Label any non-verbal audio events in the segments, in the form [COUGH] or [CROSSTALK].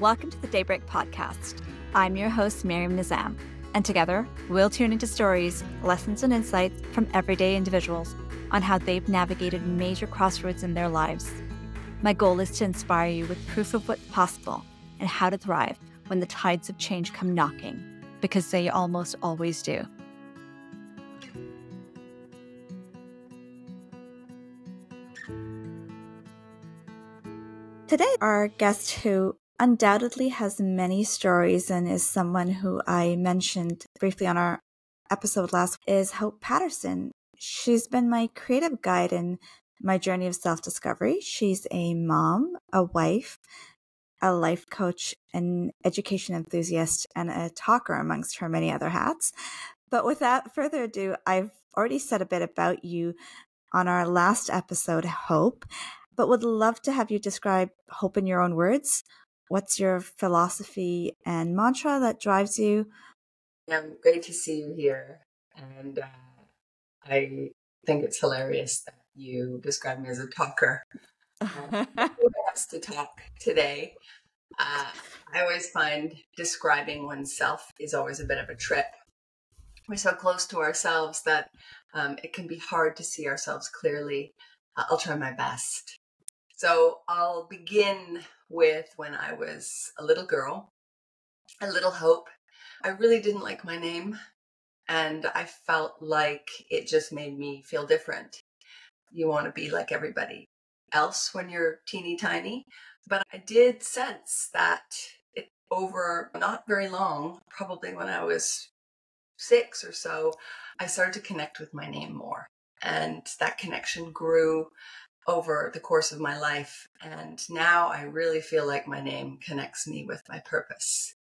Welcome to the Daybreak Podcast. I'm your host, Maryam Nizam, and together we'll tune into stories, lessons, and insights from everyday individuals on how they've navigated major crossroads in their lives. My goal is to inspire you with proof of what's possible and how to thrive when the tides of change come knocking, because they almost always do. Today, our guest who undoubtedly has many stories and is someone who I mentioned briefly on our episode last is Hope Patterson. She's been my creative guide in my journey of self discovery. She's a mom, a wife, a life coach, an education enthusiast, and a talker amongst her many other hats. But without further ado, I've already said a bit about you on our last episode, Hope but would love to have you describe hope in your own words. What's your philosophy and mantra that drives you? I'm great to see you here. And uh, I think it's hilarious that you describe me as a talker. Uh, who [LAUGHS] has to talk today? Uh, I always find describing oneself is always a bit of a trip. We're so close to ourselves that um, it can be hard to see ourselves clearly. I'll try my best. So I'll begin with when I was a little girl, a little hope. I really didn't like my name, and I felt like it just made me feel different. You want to be like everybody else when you're teeny tiny. But I did sense that it over not very long, probably when I was six or so, I started to connect with my name more. And that connection grew over the course of my life. And now I really feel like my name connects me with my purpose.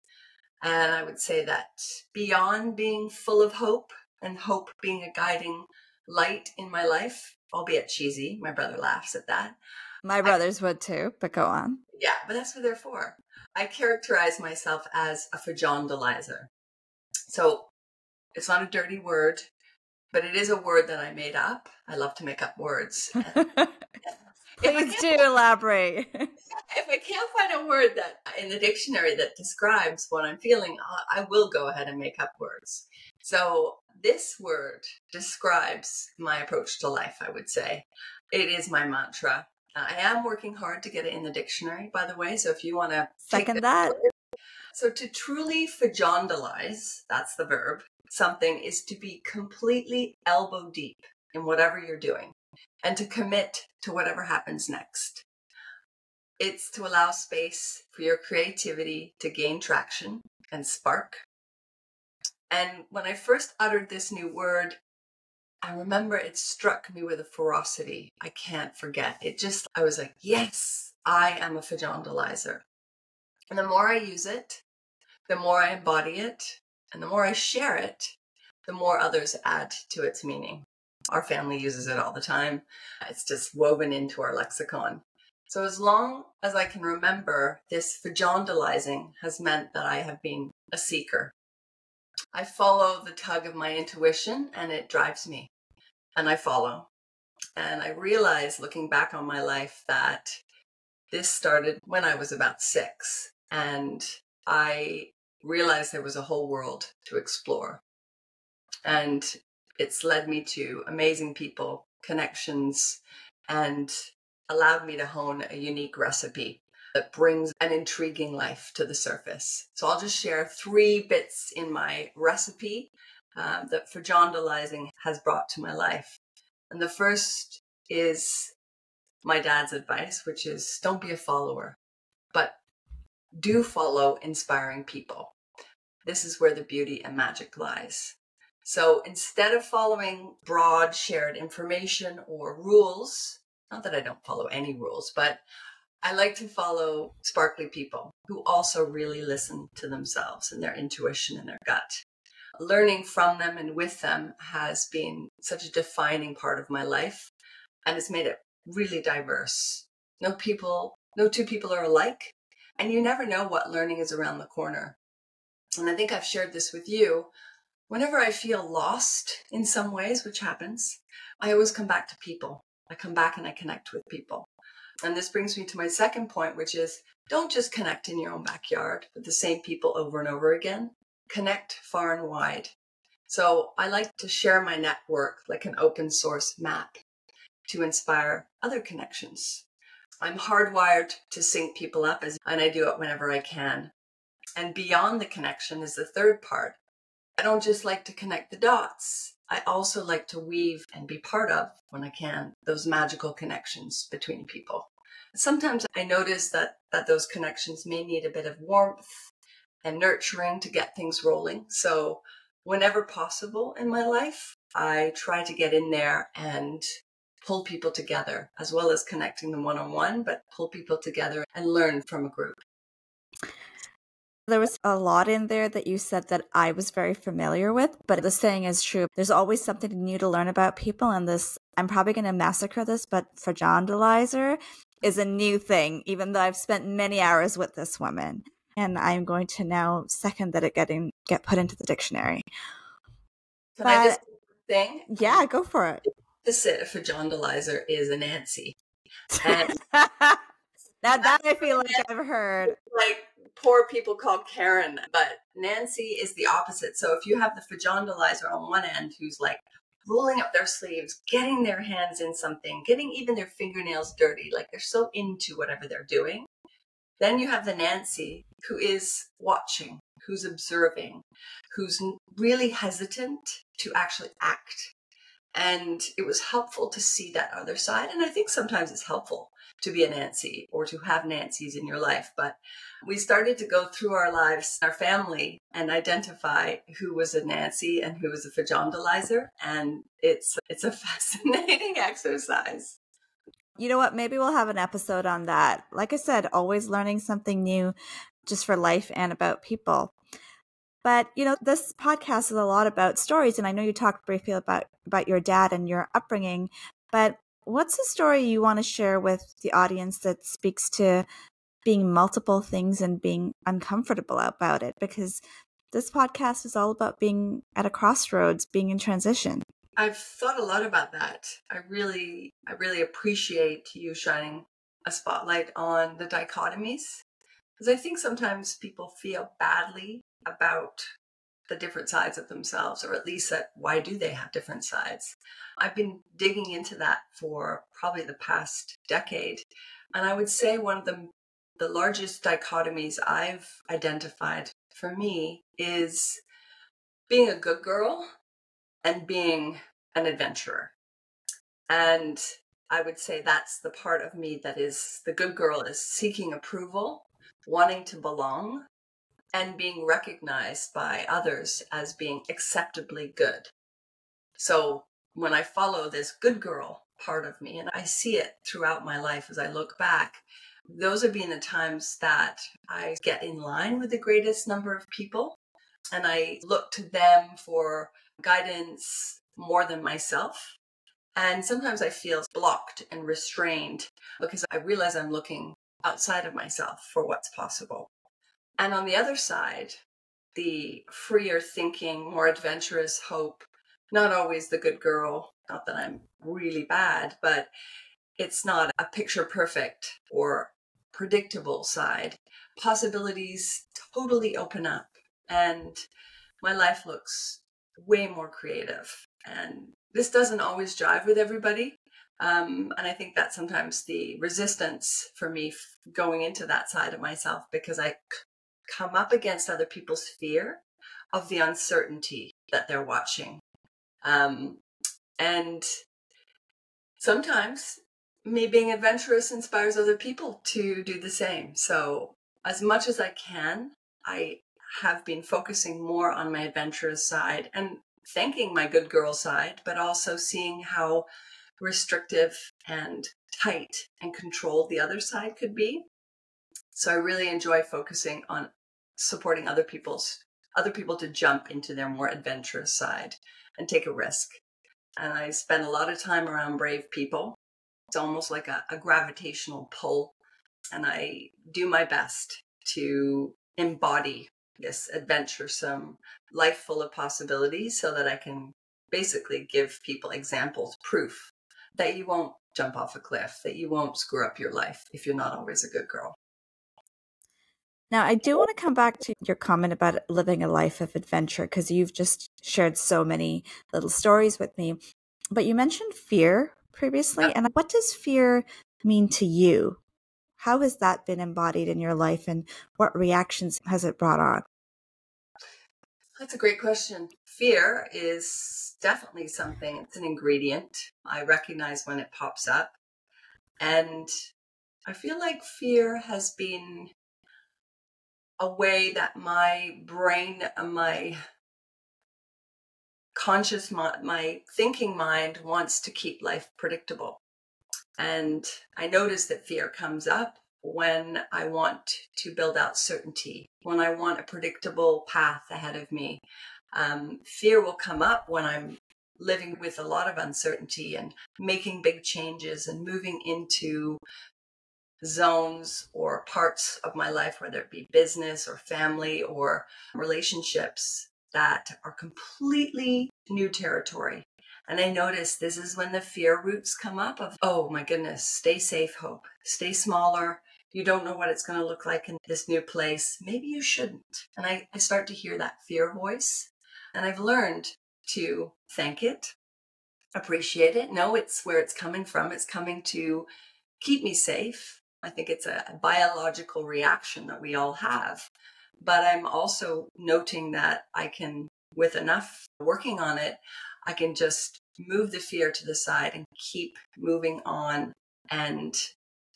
And I would say that beyond being full of hope and hope being a guiding light in my life, albeit cheesy, my brother laughs at that. My brothers I, would too, but go on. Yeah, but that's what they're for. I characterize myself as a fajondalizer. So it's not a dirty word but it is a word that I made up. I love to make up words. [LAUGHS] Please do elaborate. [LAUGHS] if I can't find a word that in the dictionary that describes what I'm feeling, I will go ahead and make up words. So this word describes my approach to life, I would say. It is my mantra. I am working hard to get it in the dictionary, by the way. So if you want to second that. Word. So to truly fajondalize, that's the verb, something is to be completely elbow deep in whatever you're doing and to commit to whatever happens next. It's to allow space for your creativity to gain traction and spark. And when I first uttered this new word, I remember it struck me with a ferocity I can't forget. It just, I was like, yes, I am a fajondalizer. And the more I use it, the more I embody it, and the more I share it, the more others add to its meaning. Our family uses it all the time. It's just woven into our lexicon. So as long as I can remember, this fajondalizing has meant that I have been a seeker. I follow the tug of my intuition and it drives me. And I follow. And I realize looking back on my life that this started when I was about six. And I realized there was a whole world to explore. And it's led me to amazing people, connections, and allowed me to hone a unique recipe that brings an intriguing life to the surface. So I'll just share three bits in my recipe um, that fajondalizing has brought to my life. And the first is my dad's advice, which is don't be a follower, but do follow inspiring people. This is where the beauty and magic lies. So instead of following broad shared information or rules, not that I don't follow any rules, but I like to follow sparkly people who also really listen to themselves and their intuition and their gut. Learning from them and with them has been such a defining part of my life and it's made it really diverse. No people, no two people are alike, and you never know what learning is around the corner. And I think I've shared this with you. Whenever I feel lost in some ways, which happens, I always come back to people. I come back and I connect with people. And this brings me to my second point, which is don't just connect in your own backyard with the same people over and over again. Connect far and wide. So I like to share my network like an open source map to inspire other connections. I'm hardwired to sync people up as, and I do it whenever I can. And beyond the connection is the third part. I don't just like to connect the dots. I also like to weave and be part of, when I can, those magical connections between people. Sometimes I notice that, that those connections may need a bit of warmth and nurturing to get things rolling. So, whenever possible in my life, I try to get in there and pull people together, as well as connecting them one on one, but pull people together and learn from a group. There was a lot in there that you said that I was very familiar with, but the saying is true. There's always something new to learn about people, and this, I'm probably going to massacre this, but Fragile is a new thing, even though I've spent many hours with this woman. And I'm going to now second that it getting get put into the dictionary. Can but, I just thing? Yeah, go for it. The opposite for John is a Nancy. And [LAUGHS] now that I feel like [LAUGHS] I've heard. Like poor people called Karen, but Nancy is the opposite. So if you have the fajondalizer on one end who's like rolling up their sleeves, getting their hands in something, getting even their fingernails dirty, like they're so into whatever they're doing. Then you have the Nancy who is watching, who's observing, who's really hesitant to actually act. And it was helpful to see that other side. And I think sometimes it's helpful to be a Nancy or to have Nancy's in your life. But we started to go through our lives, our family, and identify who was a Nancy and who was a fajondalizer. And it's it's a [LAUGHS] fascinating exercise. You know what? Maybe we'll have an episode on that. Like I said, always learning something new just for life and about people. But you know, this podcast is a lot about stories, and I know you talked briefly about about your dad and your upbringing. But what's a story you want to share with the audience that speaks to being multiple things and being uncomfortable about it? Because this podcast is all about being at a crossroads, being in transition. I've thought a lot about that. I really, I really appreciate you shining a spotlight on the dichotomies because I think sometimes people feel badly about the different sides of themselves, or at least that why do they have different sides? I've been digging into that for probably the past decade. And I would say one of the, the largest dichotomies I've identified for me is being a good girl and being an adventurer. And I would say that's the part of me that is the good girl is seeking approval, wanting to belong, and being recognized by others as being acceptably good. So when I follow this good girl part of me, and I see it throughout my life as I look back, those have been the times that I get in line with the greatest number of people. And I look to them for guidance more than myself. And sometimes I feel blocked and restrained because I realize I'm looking outside of myself for what's possible. And on the other side, the freer thinking, more adventurous hope, not always the good girl, not that I'm really bad, but it's not a picture perfect or predictable side. Possibilities totally open up, and my life looks way more creative. And this doesn't always jive with everybody. Um, and I think that's sometimes the resistance for me going into that side of myself because I come up against other people's fear of the uncertainty that they're watching. Um, and sometimes me being adventurous inspires other people to do the same. So, as much as I can, I have been focusing more on my adventurous side and thanking my good girl side, but also seeing how restrictive and tight and controlled the other side could be. So I really enjoy focusing on supporting other people's other people to jump into their more adventurous side and take a risk. And I spend a lot of time around brave people. It's almost like a, a gravitational pull. And I do my best to embody this adventuresome life full of possibilities so that I can basically give people examples, proof that you won't jump off a cliff, that you won't screw up your life if you're not always a good girl. Now, I do want to come back to your comment about living a life of adventure because you've just shared so many little stories with me. But you mentioned fear previously. And what does fear mean to you? How has that been embodied in your life and what reactions has it brought on? That's a great question. Fear is definitely something, it's an ingredient. I recognize when it pops up. And I feel like fear has been a way that my brain, my conscious my thinking mind wants to keep life predictable. And I notice that fear comes up when I want to build out certainty, when I want a predictable path ahead of me. Um, fear will come up when I'm living with a lot of uncertainty and making big changes and moving into zones or parts of my life, whether it be business or family or relationships that are completely new territory. And I notice this is when the fear roots come up of, oh my goodness, stay safe, hope, stay smaller. You don't know what it's going to look like in this new place. Maybe you shouldn't. And I, I start to hear that fear voice. And I've learned to thank it, appreciate it, know it's where it's coming from. It's coming to keep me safe I think it's a biological reaction that we all have. But I'm also noting that I can, with enough working on it, I can just move the fear to the side and keep moving on and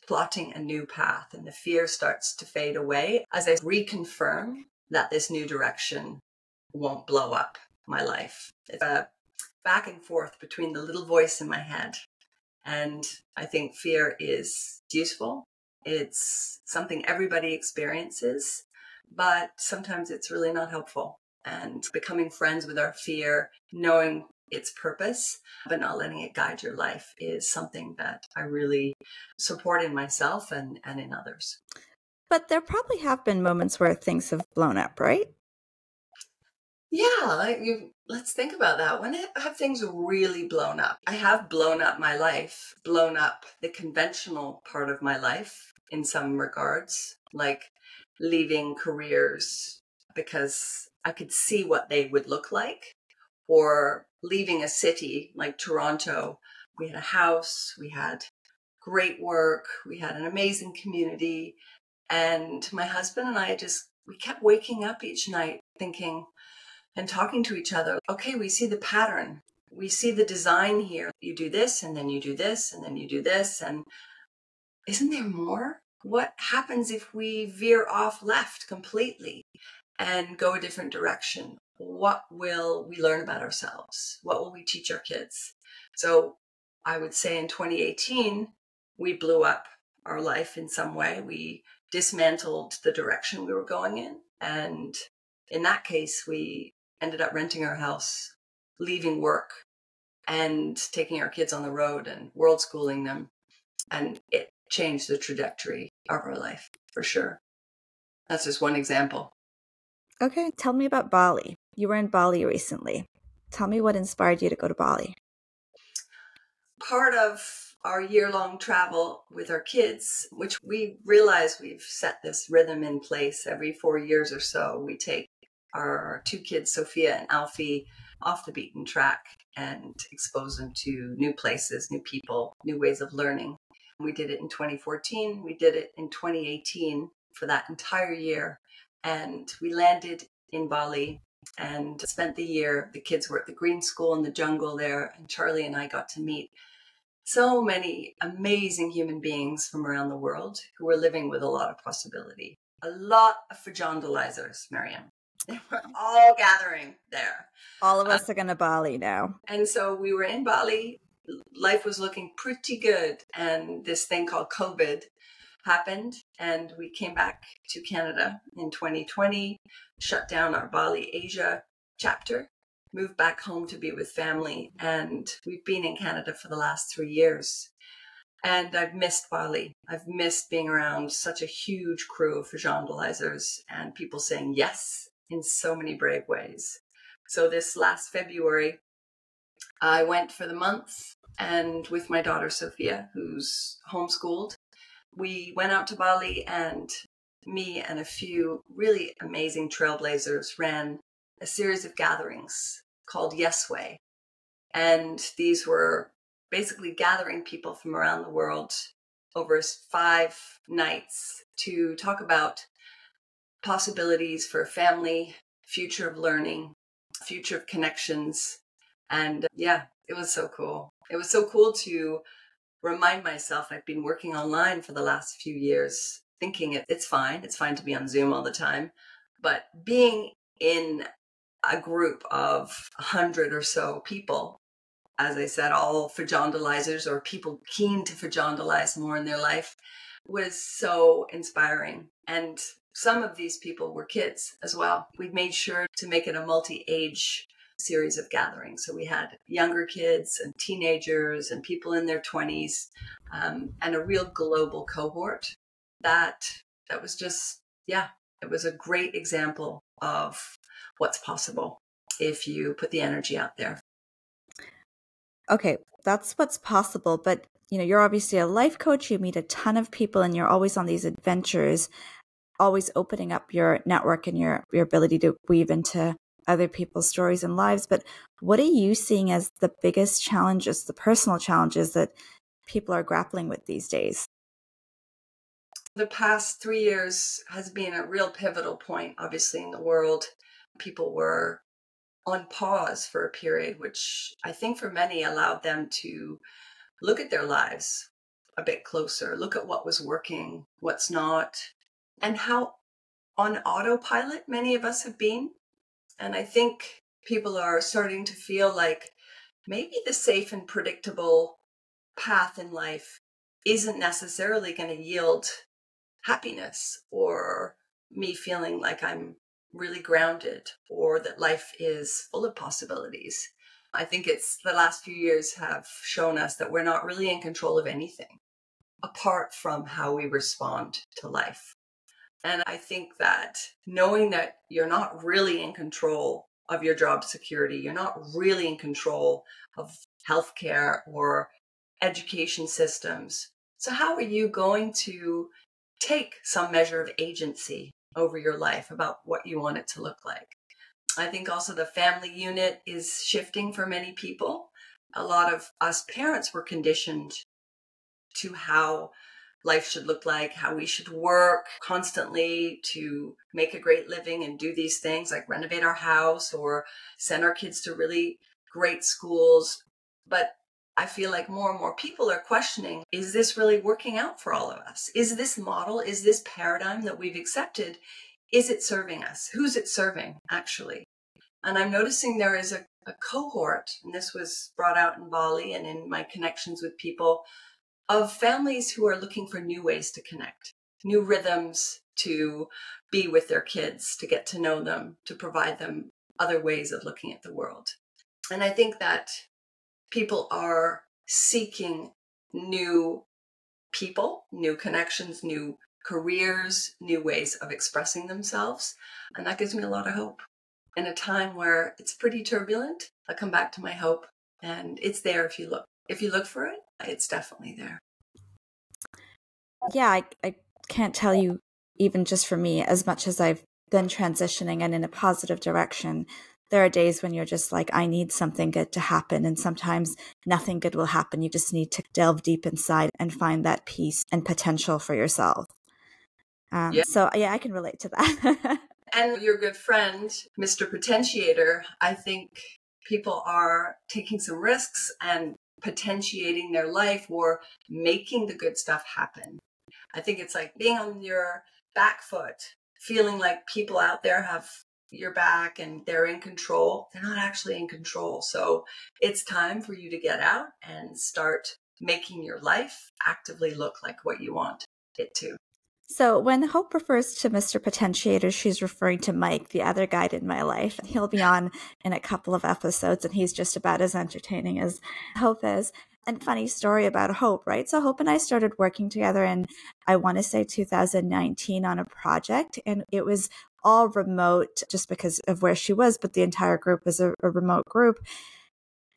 plotting a new path. And the fear starts to fade away as I reconfirm that this new direction won't blow up my life. It's a back and forth between the little voice in my head. And I think fear is useful it's something everybody experiences, but sometimes it's really not helpful. And becoming friends with our fear, knowing its purpose, but not letting it guide your life is something that I really support in myself and, and in others. But there probably have been moments where things have blown up, right? Yeah, you let's think about that. When have things really blown up? I have blown up my life, blown up the conventional part of my life in some regards, like leaving careers because I could see what they would look like, or leaving a city like Toronto. We had a house, we had great work, we had an amazing community, and my husband and I just we kept waking up each night thinking, and talking to each other. Okay, we see the pattern. We see the design here. You do this, and then you do this, and then you do this. And isn't there more? What happens if we veer off left completely and go a different direction? What will we learn about ourselves? What will we teach our kids? So I would say in 2018, we blew up our life in some way. We dismantled the direction we were going in. And in that case, we ended up renting our house, leaving work, and taking our kids on the road and world schooling them. And it changed the trajectory of our life for sure. That's just one example. Okay, tell me about Bali. You were in Bali recently. Tell me what inspired you to go to Bali. Part of our year long travel with our kids, which we realize we've set this rhythm in place every four years or so, we take our two kids, Sophia and Alfie, off the beaten track and expose them to new places, new people, new ways of learning. We did it in 2014. We did it in 2018 for that entire year. And we landed in Bali and spent the year. The kids were at the green school in the jungle there, and Charlie and I got to meet so many amazing human beings from around the world who were living with a lot of possibility. A lot of fajondalizers, Maryam. We're all gathering there. All of us uh, are going to Bali now. And so we were in Bali. Life was looking pretty good. And this thing called COVID happened. And we came back to Canada in 2020, shut down our Bali Asia chapter, moved back home to be with family. And we've been in Canada for the last three years. And I've missed Bali. I've missed being around such a huge crew of fajondalizers and people saying yes in so many brave ways. So this last February, I went for the month and with my daughter Sophia, who's homeschooled, we went out to Bali and me and a few really amazing trailblazers ran a series of gatherings called Yes Way. And these were basically gathering people from around the world over five nights to talk about possibilities for family, future of learning, future of connections. And uh, yeah, it was so cool. It was so cool to remind myself I've been working online for the last few years, thinking it, it's fine. It's fine to be on Zoom all the time. But being in a group of a hundred or so people, as I said, all fajondalizers or people keen to fajondalize more in their life, was so inspiring. And some of these people were kids as well. We made sure to make it a multi age series of gatherings. So we had younger kids and teenagers and people in their 20s um, and a real global cohort. That that was just yeah, it was a great example of what's possible if you put the energy out there. Okay, that's what's possible, but you know, you're obviously a life coach, you meet a ton of people and you're always on these adventures always opening up your network and your your ability to weave into other people's stories and lives. But what are you seeing as the biggest challenges the personal challenges that people are grappling with these days? The past 3 years has been a real pivotal point obviously in the world. People were on pause for a period which i think for many allowed them to look at their lives a bit closer look at what was working what's not and how on autopilot many of us have been. And I think people are starting to feel like maybe the safe and predictable path in life isn't necessarily going to yield happiness or me feeling like I'm really grounded or that life is full of possibilities. I think it's the last few years have shown us that we're not really in control of anything apart from how we respond to life. And I think that knowing that you're not really in control of your job security, you're not really in control of healthcare or education systems. So, how are you going to take some measure of agency over your life about what you want it to look like? I think also the family unit is shifting for many people. A lot of us parents were conditioned to how life should look like, how we should work constantly to make a great living and do these things like renovate our house or send our kids to really great schools. But I feel like more and more people are questioning is this really working out for all of us? Is this model, is this paradigm that we've accepted, is it serving us? Who's it serving actually? And I'm noticing there is a, a cohort, and this was brought out in Bali and in my connections with people of families who are looking for new ways to connect, new rhythms to be with their kids, to get to know them, to provide them other ways of looking at the world. And I think that people are seeking new people, new connections, new careers, new ways of expressing themselves. And that gives me a lot of hope. In a time where it's pretty turbulent, I come back to my hope and it's there if you look. If you look for it, it's definitely there. Yeah, I, I can't tell you, even just for me, as much as I've been transitioning and in a positive direction, there are days when you're just like, I need something good to happen. And sometimes nothing good will happen. You just need to delve deep inside and find that peace and potential for yourself. Um, yeah. So, yeah, I can relate to that. [LAUGHS] and your good friend, Mr. Potentiator, I think people are taking some risks and potentiating their life or making the good stuff happen. I think it's like being on your back foot, feeling like people out there have your back and they're in control. They're not actually in control. So it's time for you to get out and start making your life actively look like what you want it to. So when Hope refers to Mr. Potentiator, she's referring to Mike, the other guide in my life. He'll be on in a couple of episodes, and he's just about as entertaining as Hope is. And funny story about Hope, right? So Hope and I started working together in, I want to say 2019 on a project, and it was all remote just because of where she was, but the entire group was a, a remote group.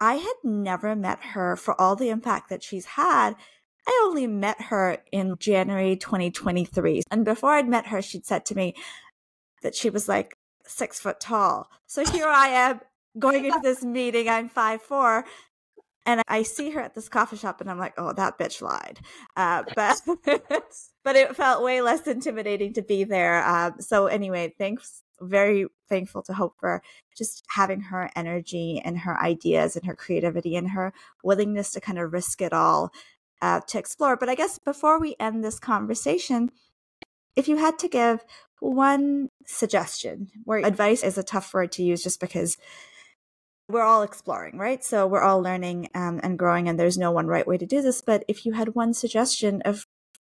I had never met her for all the impact that she's had. I only met her in January 2023. And before I'd met her, she'd said to me that she was like six foot tall. So here I am going into this [LAUGHS] meeting. I'm five four, and I see her at this coffee shop, and I'm like, oh, that bitch lied. Uh, [LAUGHS] but [LAUGHS] but it felt way less intimidating to be there. Um, so anyway, thanks. Very thankful to Hope for just having her energy and her ideas and her creativity and her willingness to kind of risk it all uh, to explore. But I guess before we end this conversation, if you had to give one suggestion, where advice is a tough word to use just because we're all exploring, right? So we're all learning um, and growing, and there's no one right way to do this. But if you had one suggestion of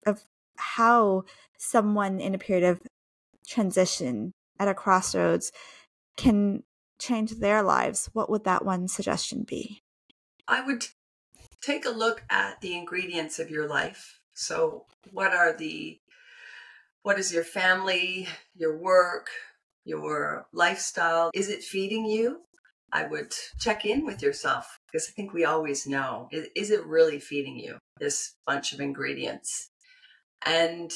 of how someone in a period of transition at a crossroads can change their lives, what would that one suggestion be? I would take a look at the ingredients of your life. So, what are the what is your family, your work, your lifestyle? Is it feeding you? I would check in with yourself because I think we always know is, it really feeding you this bunch of ingredients? And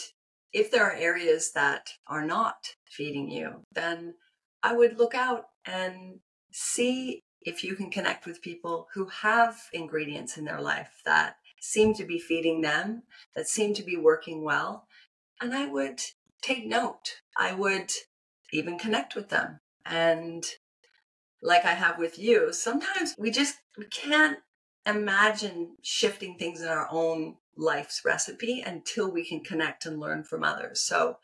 if there are areas that are not feeding you, then I would look out and see if you can connect with people who have ingredients in their life that seem to be feeding them, that seem to be working well. And I would take note. I would even connect with them and like I have with you, sometimes we just we can't imagine shifting things in our own life's recipe until we can connect and learn from others. So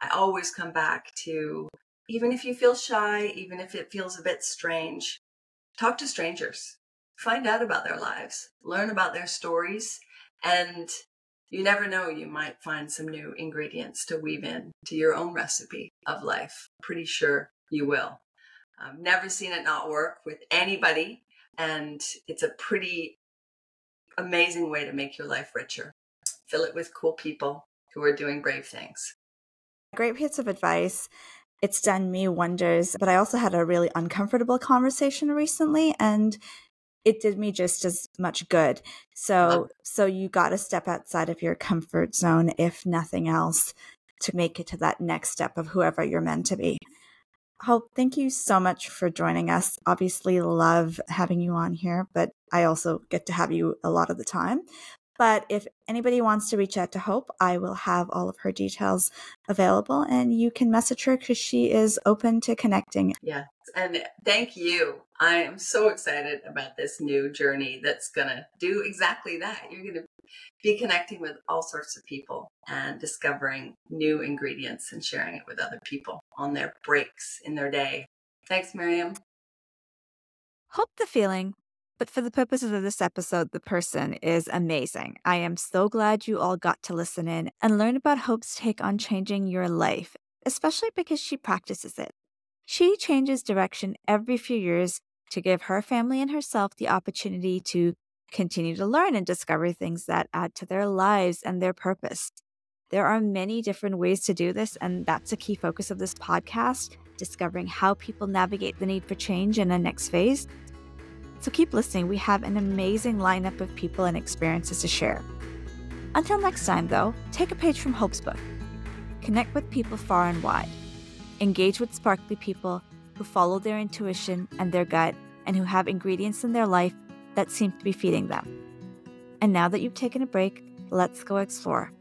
I always come back to even if you feel shy, even if it feels a bit strange, talk to strangers. Find out about their lives, learn about their stories, and you never know, you might find some new ingredients to weave in to your own recipe of life. Pretty sure you will. I've never seen it not work with anybody. And it's a pretty amazing way to make your life richer. Fill it with cool people who are doing brave things. Great piece of advice. It's done me wonders, but I also had a really uncomfortable conversation recently and it did me just as much good. So uh-huh. so you got to step outside of your comfort zone if nothing else to make it to that next step of whoever you're meant to be. Hope, thank you so much for joining us. Obviously, love having you on here, but I also get to have you a lot of the time. But if anybody wants to reach out to Hope, I will have all of her details available and you can message her because she is open to connecting. Yeah. And thank you. I am so excited about this new journey that's going to do exactly that. You're going to be connecting with all sorts of people and discovering new ingredients and sharing it with other people on their breaks in their day. Thanks, Maryam. Hope the feeling, but for the purposes of this episode, the person is amazing. I am so glad you all got to listen in and learn about Hope's take on changing your life, especially because she practices it. She changes direction every few years to give her family and herself the opportunity to continue to learn and discover things that add to their lives and their purpose. There are many different ways to do this, and that's a key focus of this podcast discovering how people navigate the need for change in the next phase. So keep listening. We have an amazing lineup of people and experiences to share. Until next time, though, take a page from Hope's book. Connect with people far and wide. Engage with sparkly people who follow their intuition and their gut and who have ingredients in their life that seem to be feeding them. And now that you've taken a break, let's go explore.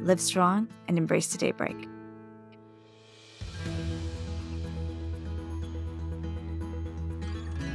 Live strong and embrace the daybreak.